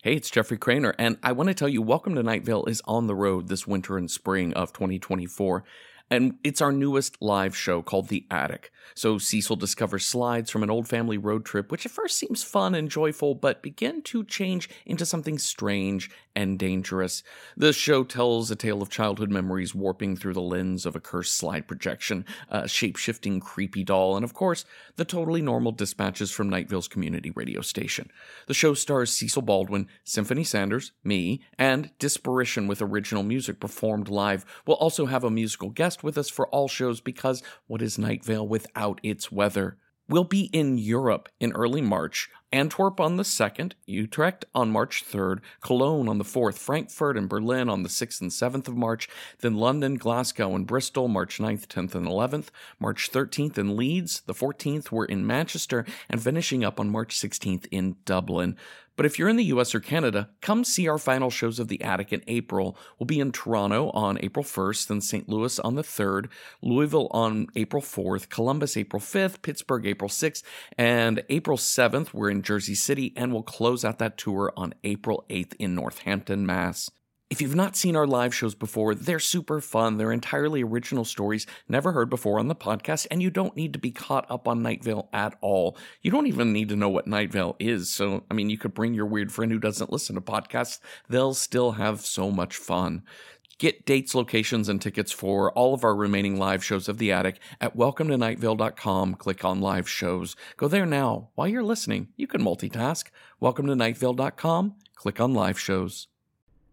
Hey, it's Jeffrey Cranor, and I want to tell you Welcome to Night Vale is on the road this winter and spring of 2024. And it's our newest live show called The Attic. So Cecil discovers slides from an old family road trip, which at first seems fun and joyful, but begin to change into something strange and dangerous. The show tells a tale of childhood memories warping through the lens of a cursed slide projection, a shape shifting creepy doll, and of course, the totally normal dispatches from Night Vale's community radio station. The show stars Cecil Baldwin, Symphony Sanders, me, and Disparition with original music performed live. We'll also have a musical guest with us for all shows because what is Night without its weather? We'll be in Europe in early March, Antwerp on the 2nd, Utrecht on March 3rd, Cologne on the 4th, Frankfurt and Berlin on the 6th and 7th of March, then London, Glasgow, and Bristol March 9th, 10th, and 11th, March 13th in Leeds, the 14th we're in Manchester, and finishing up on March 16th in Dublin. But if you're in the US or Canada, come see our final shows of The Attic in April. We'll be in Toronto on April 1st, then St. Louis on the 3rd, Louisville on April 4th, Columbus April 5th, Pittsburgh April 6th, and April 7th, we're in Jersey City, and we'll close out that tour on April 8th in Northampton, Mass. If you've not seen our live shows before, they're super fun. They're entirely original stories never heard before on the podcast, and you don't need to be caught up on Night Vale at all. You don't even need to know what Night Vale is. So, I mean, you could bring your weird friend who doesn't listen to podcasts. They'll still have so much fun. Get dates, locations, and tickets for all of our remaining live shows of The Attic at welcometonightvale.com. Click on live shows. Go there now. While you're listening, you can multitask. Welcometonightvale.com. Click on live shows.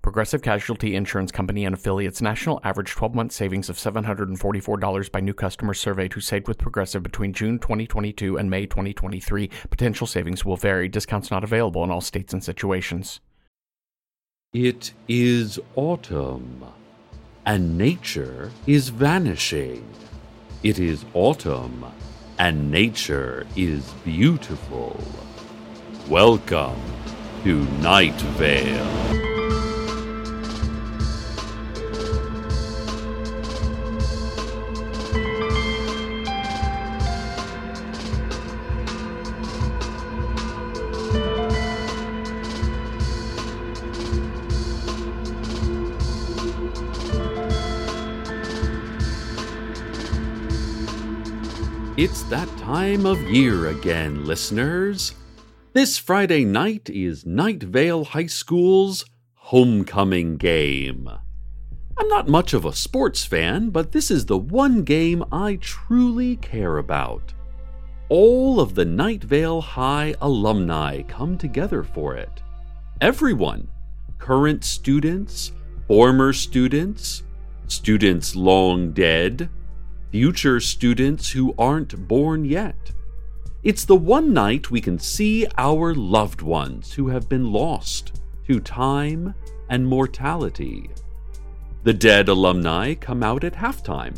Progressive Casualty Insurance Company and affiliates national average 12 month savings of $744 by new customers surveyed who saved with Progressive between June 2022 and May 2023. Potential savings will vary. Discounts not available in all states and situations. It is autumn, and nature is vanishing. It is autumn, and nature is beautiful. Welcome to Night Vale. It's that time of year again, listeners. This Friday night is Night Vale High School's homecoming game. I'm not much of a sports fan, but this is the one game I truly care about. All of the Night Vale High alumni come together for it. Everyone current students, former students, students long dead, future students who aren't born yet. It's the one night we can see our loved ones who have been lost to time and mortality. The dead alumni come out at halftime,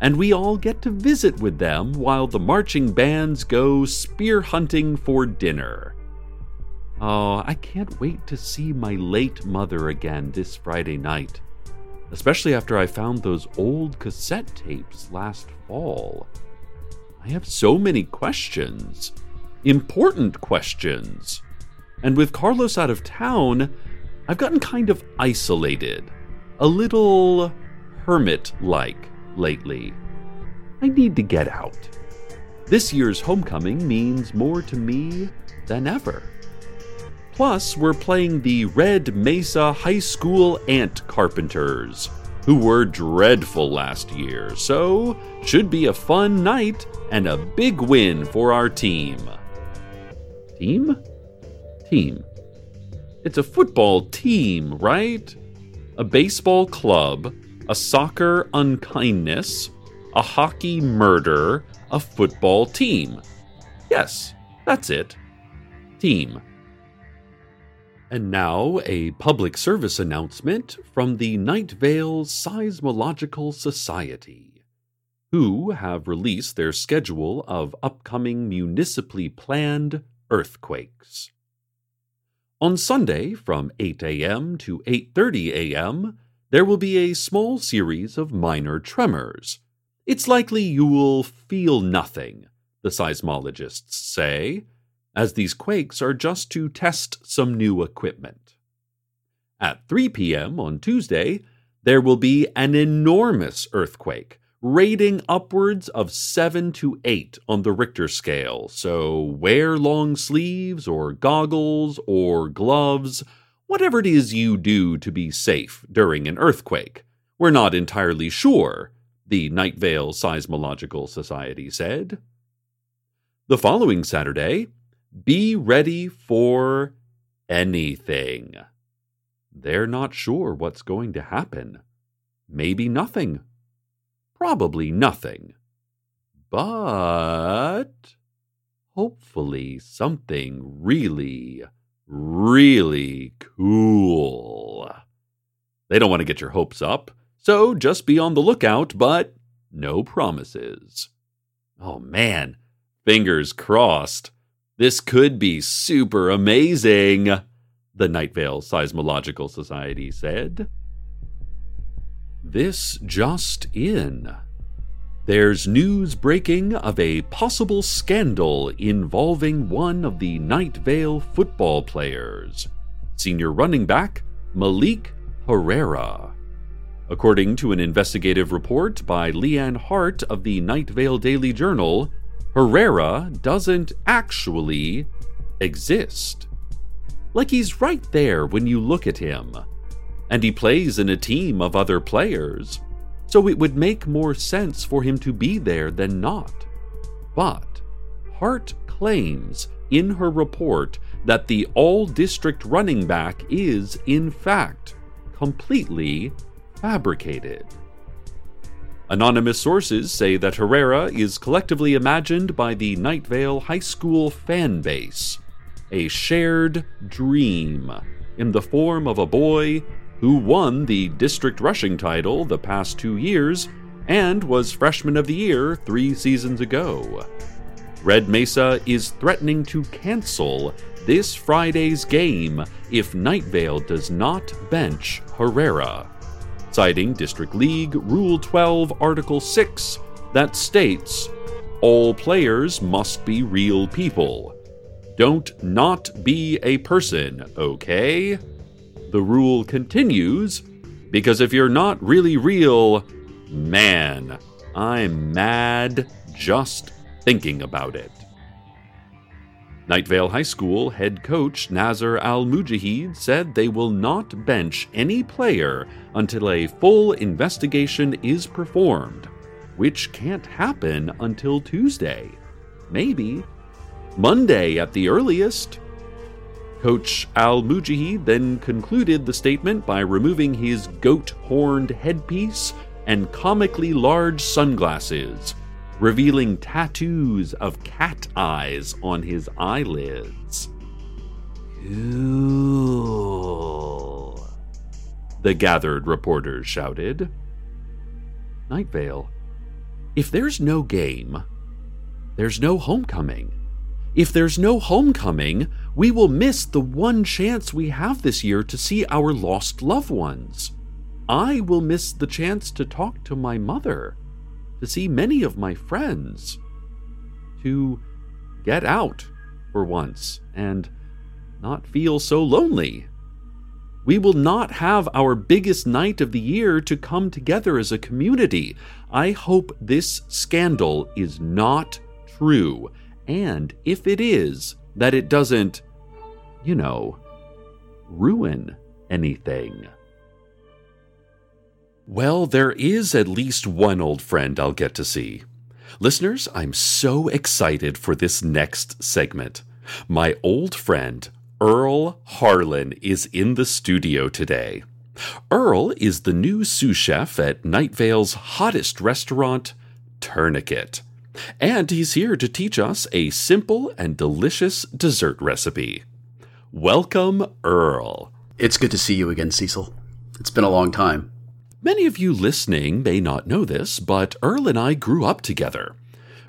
and we all get to visit with them while the marching bands go spear hunting for dinner. Oh, I can't wait to see my late mother again this Friday night especially after I found those old cassette tapes last fall. I have so many questions. Important questions. And with Carlos out of town, I've gotten kind of isolated. A little hermit like lately. I need to get out. This year's homecoming means more to me than ever. Plus, we're playing the Red Mesa High School Ant Carpenters, who were dreadful last year, so should be a fun night and a big win for our team. Team? Team. It's a football team, right? A baseball club, a soccer unkindness, a hockey murder, a football team. Yes, that's it. Team. And now, a public service announcement from the Night Vale Seismological Society. who have released their schedule of upcoming municipally planned earthquakes. On Sunday from 8 a.m. to 8:30 a.m., there will be a small series of minor tremors. It's likely you will feel nothing, the seismologists say, as these quakes are just to test some new equipment. At 3 p.m. on Tuesday, there will be an enormous earthquake, rating upwards of 7 to 8 on the Richter scale. So wear long sleeves or goggles or gloves, whatever it is you do to be safe during an earthquake. We're not entirely sure, the Night Vale Seismological Society said. The following Saturday, be ready for anything. They're not sure what's going to happen. Maybe nothing. Probably nothing. But hopefully something really, really cool. They don't want to get your hopes up, so just be on the lookout, but no promises. Oh man, fingers crossed. This could be super amazing, the Night Vale Seismological Society said. This just in. There's news breaking of a possible scandal involving one of the Night Vale football players, senior running back Malik Herrera. According to an investigative report by Leanne Hart of the Night Vale Daily Journal, Herrera doesn't actually exist. Like he's right there when you look at him. And he plays in a team of other players, so it would make more sense for him to be there than not. But Hart claims in her report that the all district running back is, in fact, completely fabricated. Anonymous sources say that Herrera is collectively imagined by the Night Vale High School fan base, a shared dream in the form of a boy who won the district rushing title the past two years and was Freshman of the Year three seasons ago. Red Mesa is threatening to cancel this Friday's game if Night Vale does not bench Herrera citing District League Rule 12, Article 6, that states all players must be real people. Don't not be a person, okay? The rule continues because if you're not really real, man, I'm mad just thinking about it. Night Vale High School head coach Nazr al-Mujaheed said they will not bench any player until a full investigation is performed, which can't happen until Tuesday. Maybe Monday at the earliest. Coach al-Mujaheed then concluded the statement by removing his goat horned headpiece and comically large sunglasses revealing tattoos of cat eyes on his eyelids. Cool. The gathered reporters shouted. Night Vale, if there's no game, there's no homecoming. If there's no homecoming, we will miss the one chance we have this year to see our lost loved ones. I will miss the chance to talk to my mother to see many of my friends, to get out for once and not feel so lonely. We will not have our biggest night of the year to come together as a community. I hope this scandal is not true, and if it is, that it doesn't, you know, ruin anything. Well, there is at least one old friend I'll get to see. Listeners, I'm so excited for this next segment. My old friend, Earl Harlan, is in the studio today. Earl is the new sous chef at Night Vale's hottest restaurant, Tourniquet. And he's here to teach us a simple and delicious dessert recipe. Welcome, Earl. It's good to see you again, Cecil. It's been a long time. Many of you listening may not know this, but Earl and I grew up together.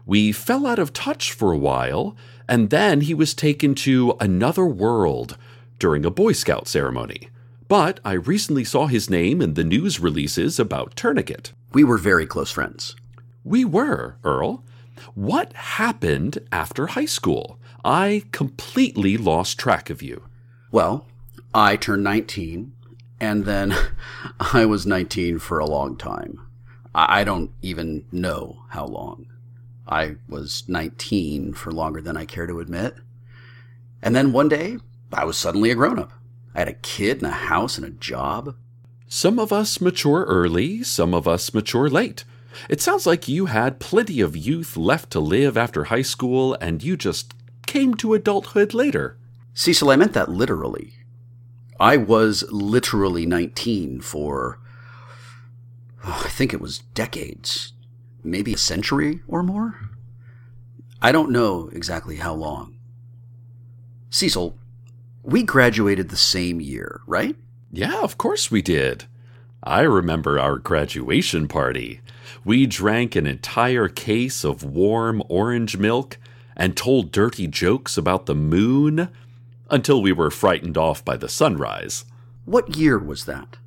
We fell out of touch for a while, and then he was taken to another world during a Boy Scout ceremony. But I recently saw his name in the news releases about Tourniquet. We were very close friends. We were, Earl. What happened after high school? I completely lost track of you. Well, I turned 19, and then I was 19 for a long time. I don't even know how long. I was 19 for longer than I care to admit. And then one day, I was suddenly a grown up. I had a kid and a house and a job. Some of us mature early, some of us mature late. It sounds like you had plenty of youth left to live after high school and you just came to adulthood later. Cecil, I meant that literally. I was literally 19 for, oh, I think it was decades, maybe a century or more. I don't know exactly how long. Cecil, we graduated the same year, right? Yeah, of course we did. I remember our graduation party. We drank an entire case of warm orange milk and told dirty jokes about the moon until we were frightened off by the sunrise. What year was that?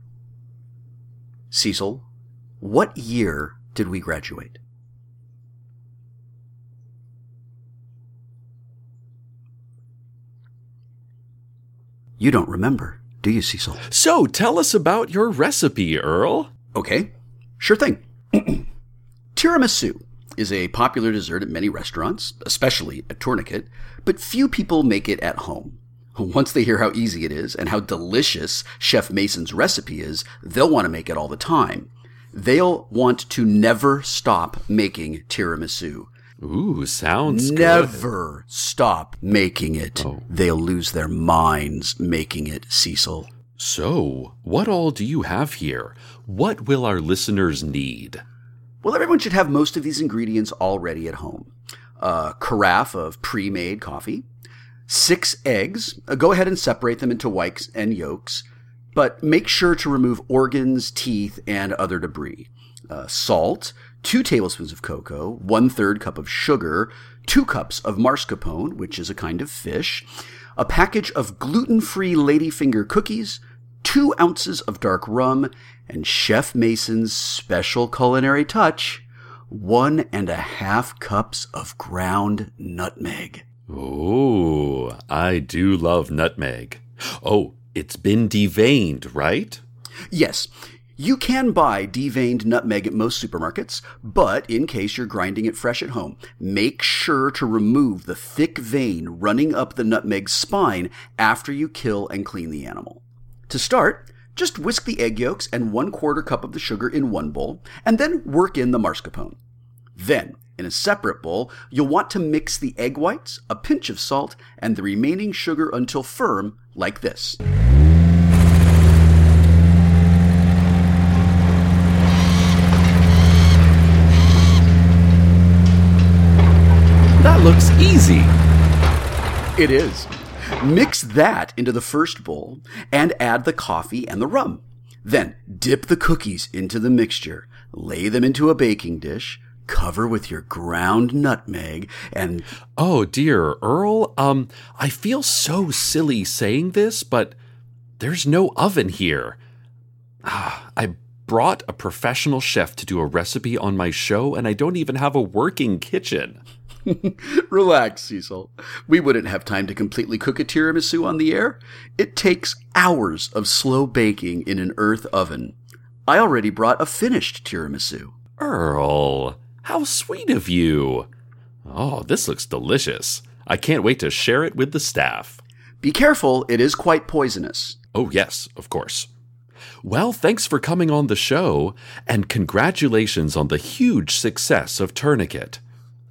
Cecil, what year did we graduate? You don't remember, do you, Cecil? So tell us about your recipe, Earl. Okay, sure thing. Tiramisu is a popular dessert at many restaurants, especially at Tourniquet, but few people make it at home. Once they hear how easy it is and how delicious Chef Mason's recipe is, they'll want to make it all the time. They'll want to never stop making tiramisu. Ooh, sounds good. Never good. stop making it. Oh. They'll lose their minds making it, Cecil. So, what all do you have here? What will our listeners need? Well, everyone should have most of these ingredients already at home. A carafe of pre made coffee, six eggs. Uh, go ahead and separate them into whites and yolks, but make sure to remove organs, teeth, and other debris. Uh, salt, two tablespoons of cocoa, one third cup of sugar, two cups of mascarpone, which is a kind of fish, a package of gluten free ladyfinger cookies, two ounces of dark rum, and Chef Mason's special culinary touch one and a half cups of ground nutmeg. Oh, I do love nutmeg. Oh, it's been deveined, right? Yes. You can buy deveined nutmeg at most supermarkets, but in case you're grinding it fresh at home, make sure to remove the thick vein running up the nutmeg's spine after you kill and clean the animal. To start, just whisk the egg yolks and one quarter cup of the sugar in one bowl, and then work in the mascarpone. Then, in a separate bowl, you'll want to mix the egg whites, a pinch of salt, and the remaining sugar until firm, like this. That looks easy. It is. Mix that into the first bowl and add the coffee and the rum. Then dip the cookies into the mixture, lay them into a baking dish, cover with your ground nutmeg, and Oh dear, Earl, um, I feel so silly saying this, but there's no oven here. Ah, I brought a professional chef to do a recipe on my show, and I don't even have a working kitchen. Relax, Cecil. We wouldn't have time to completely cook a tiramisu on the air. It takes hours of slow baking in an earth oven. I already brought a finished tiramisu. Earl, how sweet of you. Oh, this looks delicious. I can't wait to share it with the staff. Be careful, it is quite poisonous. Oh, yes, of course. Well, thanks for coming on the show, and congratulations on the huge success of Tourniquet.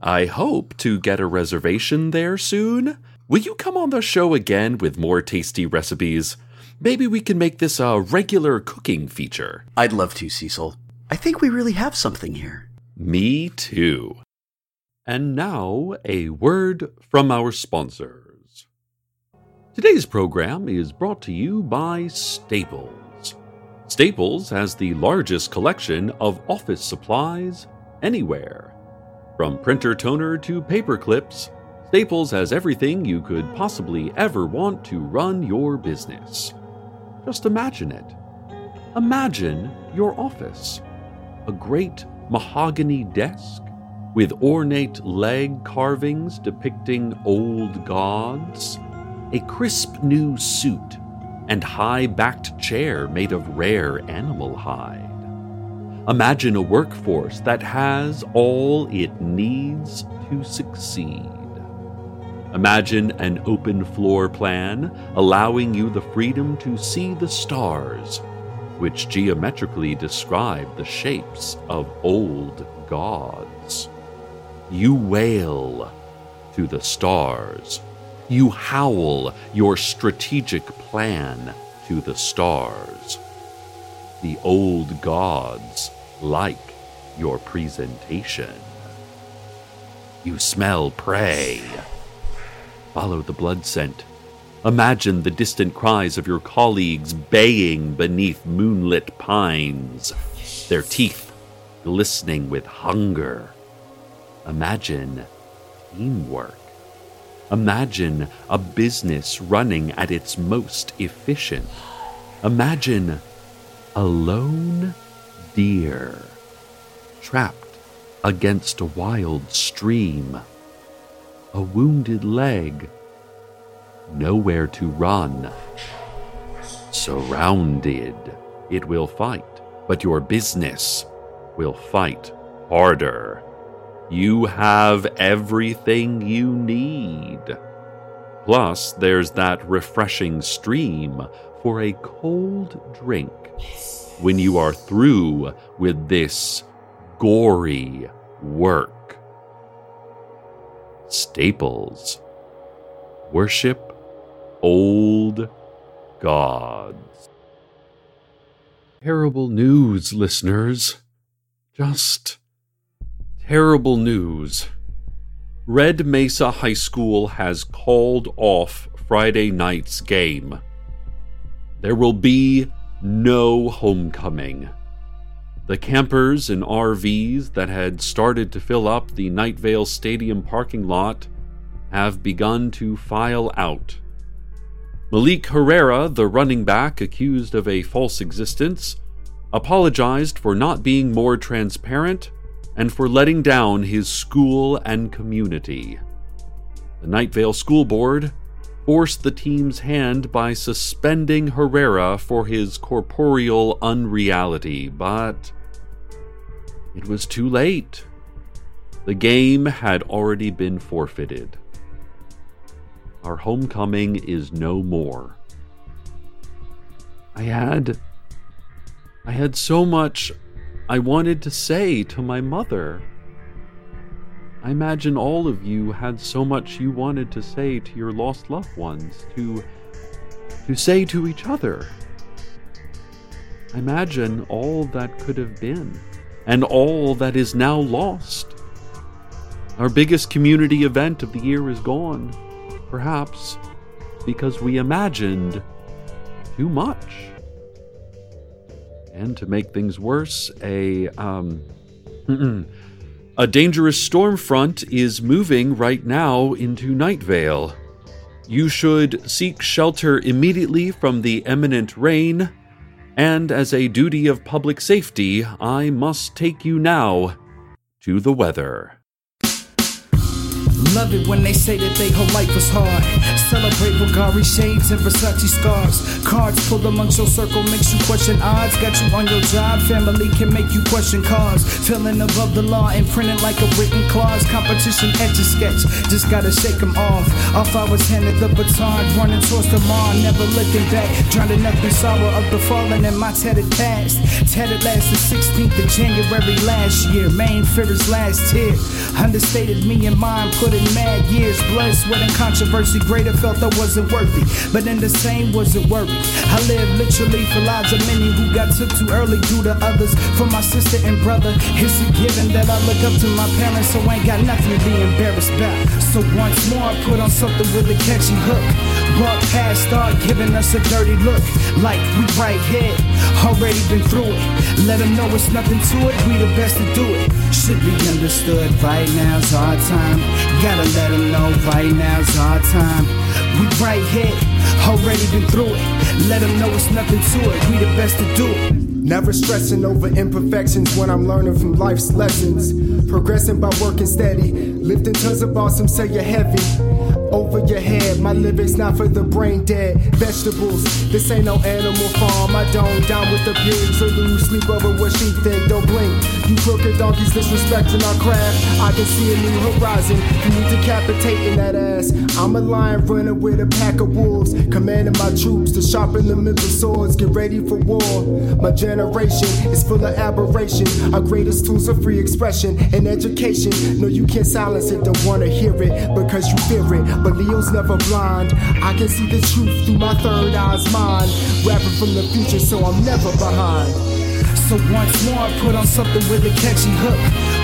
I hope to get a reservation there soon. Will you come on the show again with more tasty recipes? Maybe we can make this a regular cooking feature. I'd love to, Cecil. I think we really have something here. Me too. And now, a word from our sponsors. Today's program is brought to you by Staples. Staples has the largest collection of office supplies anywhere. From printer toner to paper clips, Staples has everything you could possibly ever want to run your business. Just imagine it. Imagine your office. A great mahogany desk with ornate leg carvings depicting old gods, a crisp new suit, and high backed chair made of rare animal hide. Imagine a workforce that has all it needs to succeed. Imagine an open floor plan allowing you the freedom to see the stars, which geometrically describe the shapes of old gods. You wail to the stars. You howl your strategic plan to the stars. The old gods like your presentation. You smell prey Follow the blood scent. Imagine the distant cries of your colleagues baying beneath moonlit pines, their teeth glistening with hunger. Imagine teamwork. Imagine a business running at its most efficient. Imagine a lone deer trapped against a wild stream a wounded leg, nowhere to run. Surrounded, it will fight, but your business will fight harder. You have everything you need. Plus, there's that refreshing stream for a cold drink when you are through with this gory work. Staples. Worship old gods. Terrible news, listeners. Just terrible news. Red Mesa High School has called off Friday night's game. There will be no homecoming. The campers and RVs that had started to fill up the Nightvale Stadium parking lot have begun to file out. Malik Herrera, the running back accused of a false existence, apologized for not being more transparent and for letting down his school and community. The Night Vale School Board forced the team's hand by suspending Herrera for his corporeal unreality, but it was too late. The game had already been forfeited. Our homecoming is no more. I had. I had so much I wanted to say to my mother. I imagine all of you had so much you wanted to say to your lost loved ones, to to say to each other. I imagine all that could have been and all that is now lost. Our biggest community event of the year is gone, perhaps because we imagined too much. And to make things worse, a um, a dangerous storm front is moving right now into Night Vale. You should seek shelter immediately from the imminent rain and as a duty of public safety, I must take you now to the weather. Love it when they say that they whole life was hard. Celebrate Bulgari shades and Versace scars. Cards pulled amongst your circle makes you question odds. Got you on your job, family can make you question cars. Feeling above the law and like a written clause. Competition etch a sketch, just gotta shake them off. Off I was handed the baton, running towards the mall, never looking back. Drowning up in sorrow of the fallen in my tattered past. Tattered last the 16th of January last year. Main fear is last tear. Understated me and mine, put it mad years, blood, sweat, and controversy. Greater felt I wasn't worthy, but in the same wasn't worried. I lived literally for lives of many who got took too early due to others. For my sister and brother, it's a given that I look up to my parents, so I ain't got nothing to be embarrassed about. So once more, I put on something with a catchy hook. Walk past, start giving us a dirty look, like we right here, already been through it. Let them know it's nothing to it, we the best to do it. Should be understood, right now's our time. Gotta let them know, right now's our time. We right here, already been through it. Let them know it's nothing to it, we the best to do it. Never stressing over imperfections when I'm learning from life's lessons. Progressing by working steady. Lifting tons of awesome, say you're heavy. Over your head, my lyrics not for the brain dead. Vegetables, this ain't no animal farm. I don't down with the pigs or lose sleep over what she think. Don't blink. You crooked donkeys disrespecting our craft. I can see a new horizon. You need decapitating that ass. I'm a lion running with a pack of wolves. Commanding my troops to sharpen the mental swords. Get ready for war. My generation is full of aberration. Our greatest tools are free expression and education. No, you can't silence it, don't wanna hear it because you fear it. But Leo's never blind. I can see the truth through my third eye's mind. Rapping from the future, so I'm never behind. So once more, I put on something with a catchy hook.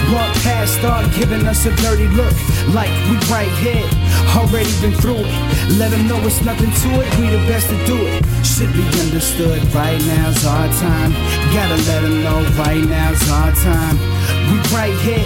Walk past, start giving us a dirty look. Like we right here, already been through it. Let them know it's nothing to it, we the best to do it. Should be understood, right now's our time. Gotta let them know, right now's our time. We right here,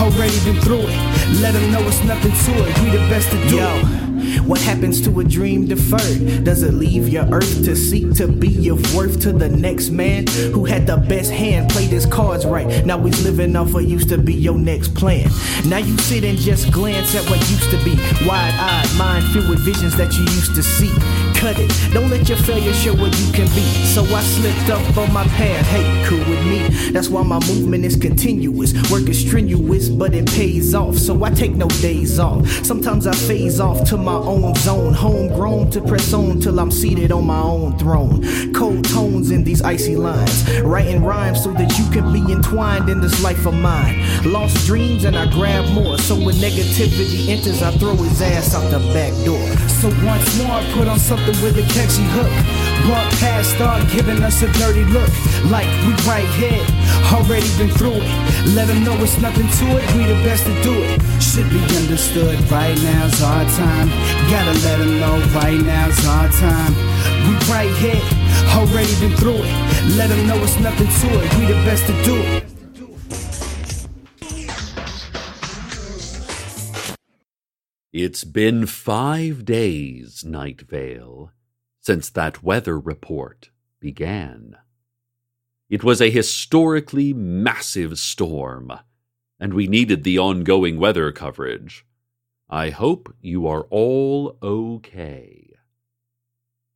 already been through it. Let them know it's nothing to it, we the best to do Yo. it. What happens to a dream deferred? Does it leave your earth to seek to be of worth to the next man who had the best hand, played his cards right? Now he's living off what used to be your next plan. Now you sit and just glance at what used to be. Wide eyed, mind filled with visions that you used to see. Cut it, don't let your failure show what you can be. So I slipped up on my path, hey, cool with me. That's why my movement is continuous. Work is strenuous, but it pays off. So I take no days off. Sometimes I phase off to my own zone, homegrown to press on till I'm seated on my own throne. Cold tones in these icy lines, writing rhymes so that you can be entwined in this life of mine. Lost dreams and I grab more. So when negativity enters, I throw his ass out the back door. So once more, I put on something with a catchy hook. Walk past, start giving us a dirty look. Like we right here, already been through it. Let them know it's nothing to it, we the best to do it. Should be understood, right now's our time. Gotta let them know, right now's our time. We right here, already been through it. Let them know it's nothing to it, we the best to do it. It's been five days, Night Vale, since that weather report began. It was a historically massive storm, and we needed the ongoing weather coverage. I hope you are all okay.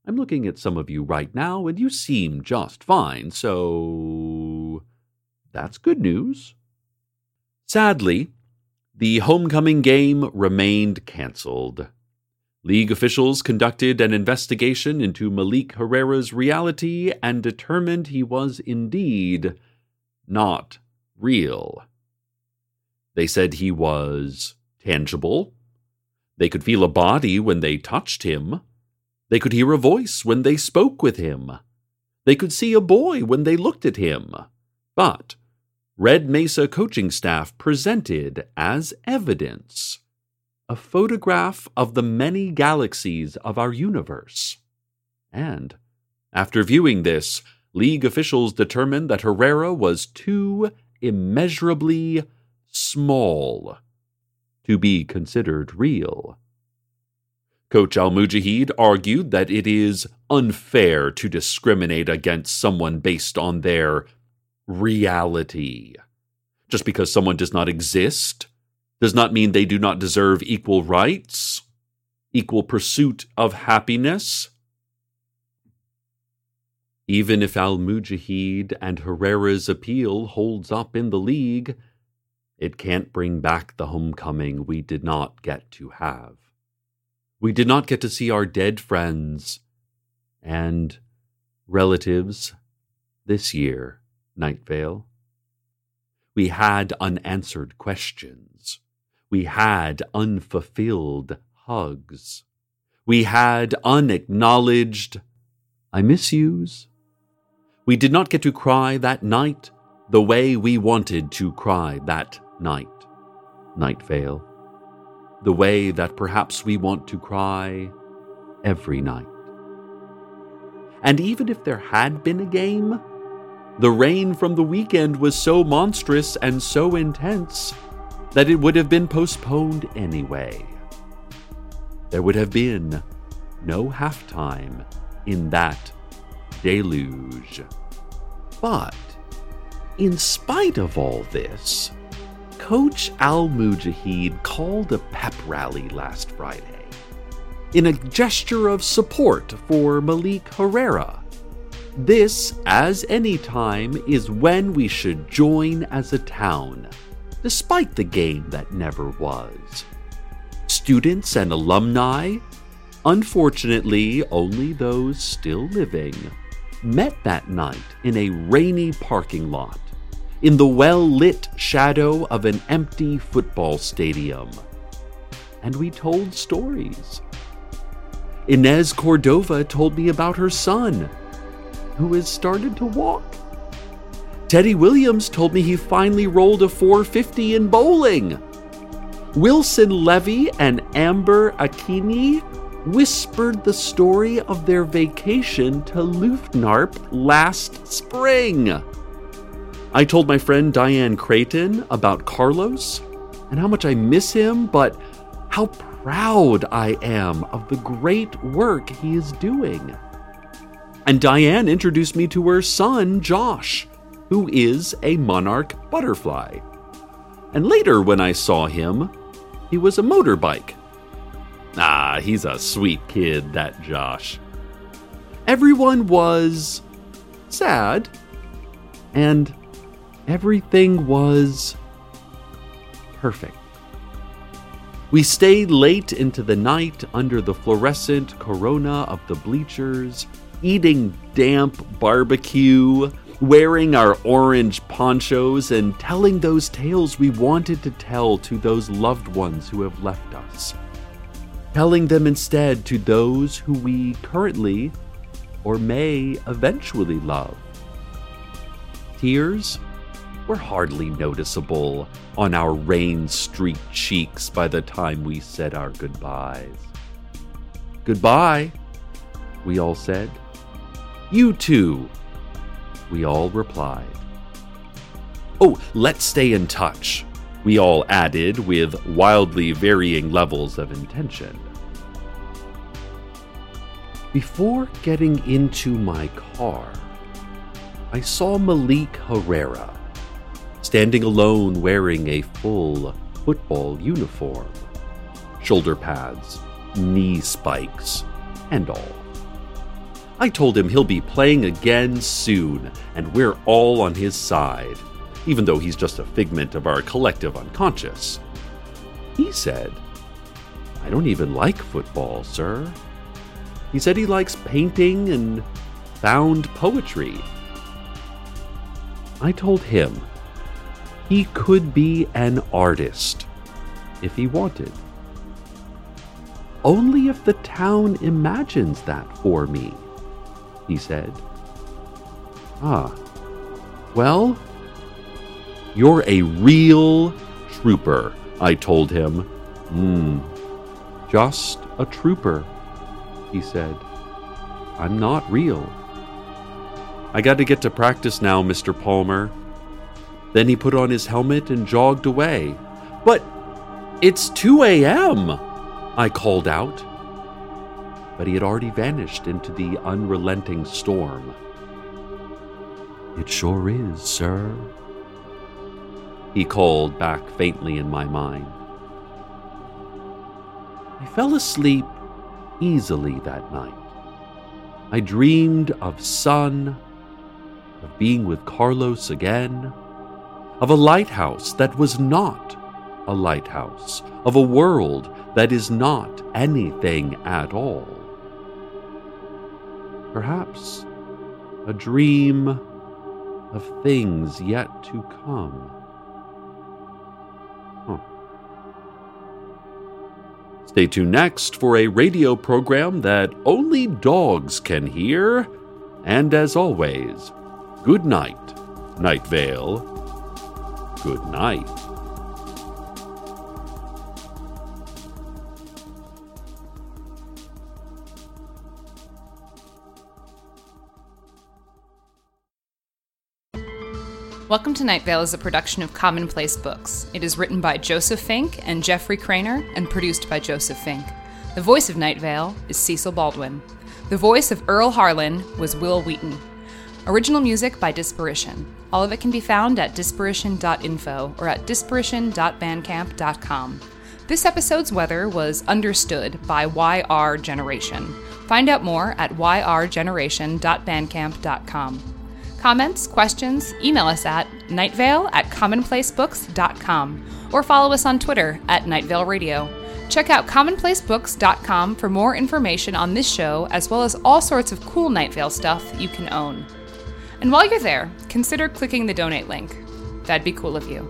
I'm looking at some of you right now, and you seem just fine, so that's good news. Sadly, the homecoming game remained cancelled. League officials conducted an investigation into Malik Herrera's reality and determined he was indeed not real. They said he was tangible. They could feel a body when they touched him. They could hear a voice when they spoke with him. They could see a boy when they looked at him. But Red Mesa coaching staff presented as evidence a photograph of the many galaxies of our universe. And, after viewing this, league officials determined that Herrera was too immeasurably small to be considered real. Coach al-Mujaheed argued that it is unfair to discriminate against someone based on their reality. Just because someone does not exist does not mean they do not deserve equal rights, equal pursuit of happiness. Even if al-Mujaheed and Herrera's appeal holds up in the league, it can't bring back the homecoming we did not get to have. We did not get to see our dead friends and relatives this year, Night Vale. We had unanswered questions. We had unfulfilled hugs. We had unacknowledged I miss yous. We did not get to cry that night the way we wanted to cry that night, Night Vale. The way that perhaps we want to cry every night. And even if there had been a game, the rain from the weekend was so monstrous and so intense that it would have been postponed anyway. There would have been no halftime in that deluge. But, in spite of all this, Coach al-Mujaheed called a pep rally last Friday in a gesture of support for Malik Herrera. This, as any time, is when we should join as a town, despite the game that never was. Students and alumni, unfortunately, only those still living, met that night in a rainy parking lot, in the well lit shadow of an empty football stadium. And we told stories. Inez Cordova told me about her son, who has started to walk. Teddy Williams told me he finally rolled a 450 in bowling. Wilson Levy and Amber Akini whispered the story of their vacation to Luftnarp last spring. I told my friend Diane Creighton about Carlos and how much I miss him, but how proud I am of the great work he is doing. And Diane introduced me to her son, Josh, who is a monarch butterfly. And later, when I saw him, he was a motorbike Ah, he's a sweet kid, that Josh. Everyone was sad, and everything was perfect. We stayed late into the night under the fluorescent corona of the bleachers, eating damp barbecue, wearing our orange ponchos, and telling those tales we wanted to tell to those loved ones who have left us telling them instead to those who we currently or may eventually love. Tears were hardly noticeable on our rain streaked cheeks by the time we said our goodbyes. Goodbye, we all said. You too, we all replied. Oh, let's stay in touch, we all added with wildly varying levels of intention. Before getting into my car, I saw Malik Herrera standing alone wearing a full football uniform, shoulder pads, knee spikes, and all. I told him he'll be playing again soon, and we're all on his side, even though he's just a figment of our collective unconscious. He said, I don't even like football, sir. He said he likes painting and found poetry. I told him he could be an artist if he wanted. Only if the town imagines that for me, he said. Ah, well, you're a real trooper, I told him. Hmm, just a trooper he said. I'm not real. I got to get to practice now, Mr. Palmer. Then he put on his helmet and jogged away. But it's 2 a.m., I called out. But he had already vanished into the unrelenting storm. It sure is, sir. He called back faintly in my mind. I fell asleep easily that night. I dreamed of sun, of being with Carlos again, of a lighthouse that was not a lighthouse, of a world that is not anything at all. Perhaps a dream of things yet to come. Huh. Stay tuned next for a radio program that only dogs can hear. And as always, good night, Night Vale. Good night. Welcome to Night Vale is a production of Commonplace Books. It is written by Joseph Fink and Jeffrey Cranor and produced by Joseph Fink. The voice of Night Vale is Cecil Baldwin. The voice of Earl Harlan was Wil Wheaton. Original music by Disparition. All of it can be found at disparition.info or at disparition.bandcamp.com. This episode's weather was understood by YR Generation. Find out more at yrgeneration.bandcamp.com. Comments, questions, email us at nightvale at commonplacebooks.com or follow us on Twitter at Nightvale Radio. Check out commonplacebooks.com for more information on this show as well as all sorts of cool Night Vale stuff you can own. And while you're there, consider clicking the donate link. That'd be cool of you.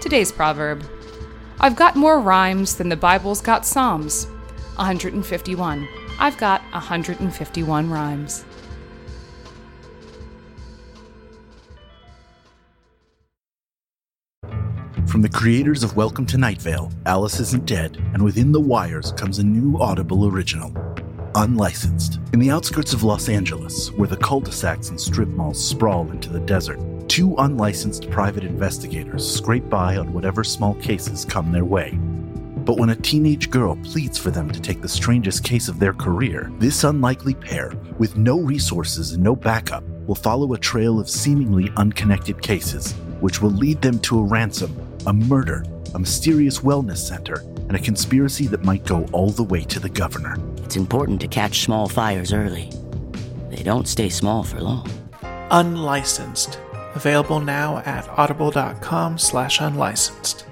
Today's proverb I've got more rhymes than the Bible's got Psalms. 151. I've got 151 rhymes. From the creators of Welcome to Night Vale, Alice Isn't Dead, and Within the Wires comes a new Audible original. Unlicensed. In the outskirts of Los Angeles, where the cul de sacs and strip malls sprawl into the desert, two unlicensed private investigators scrape by on whatever small cases come their way. But when a teenage girl pleads for them to take the strangest case of their career, this unlikely pair, with no resources and no backup, will follow a trail of seemingly unconnected cases, which will lead them to a ransom, a murder, a mysterious wellness center, and a conspiracy that might go all the way to the governor. It's important to catch small fires early. They don't stay small for long. Unlicensed. Available now at audible.com slash unlicensed.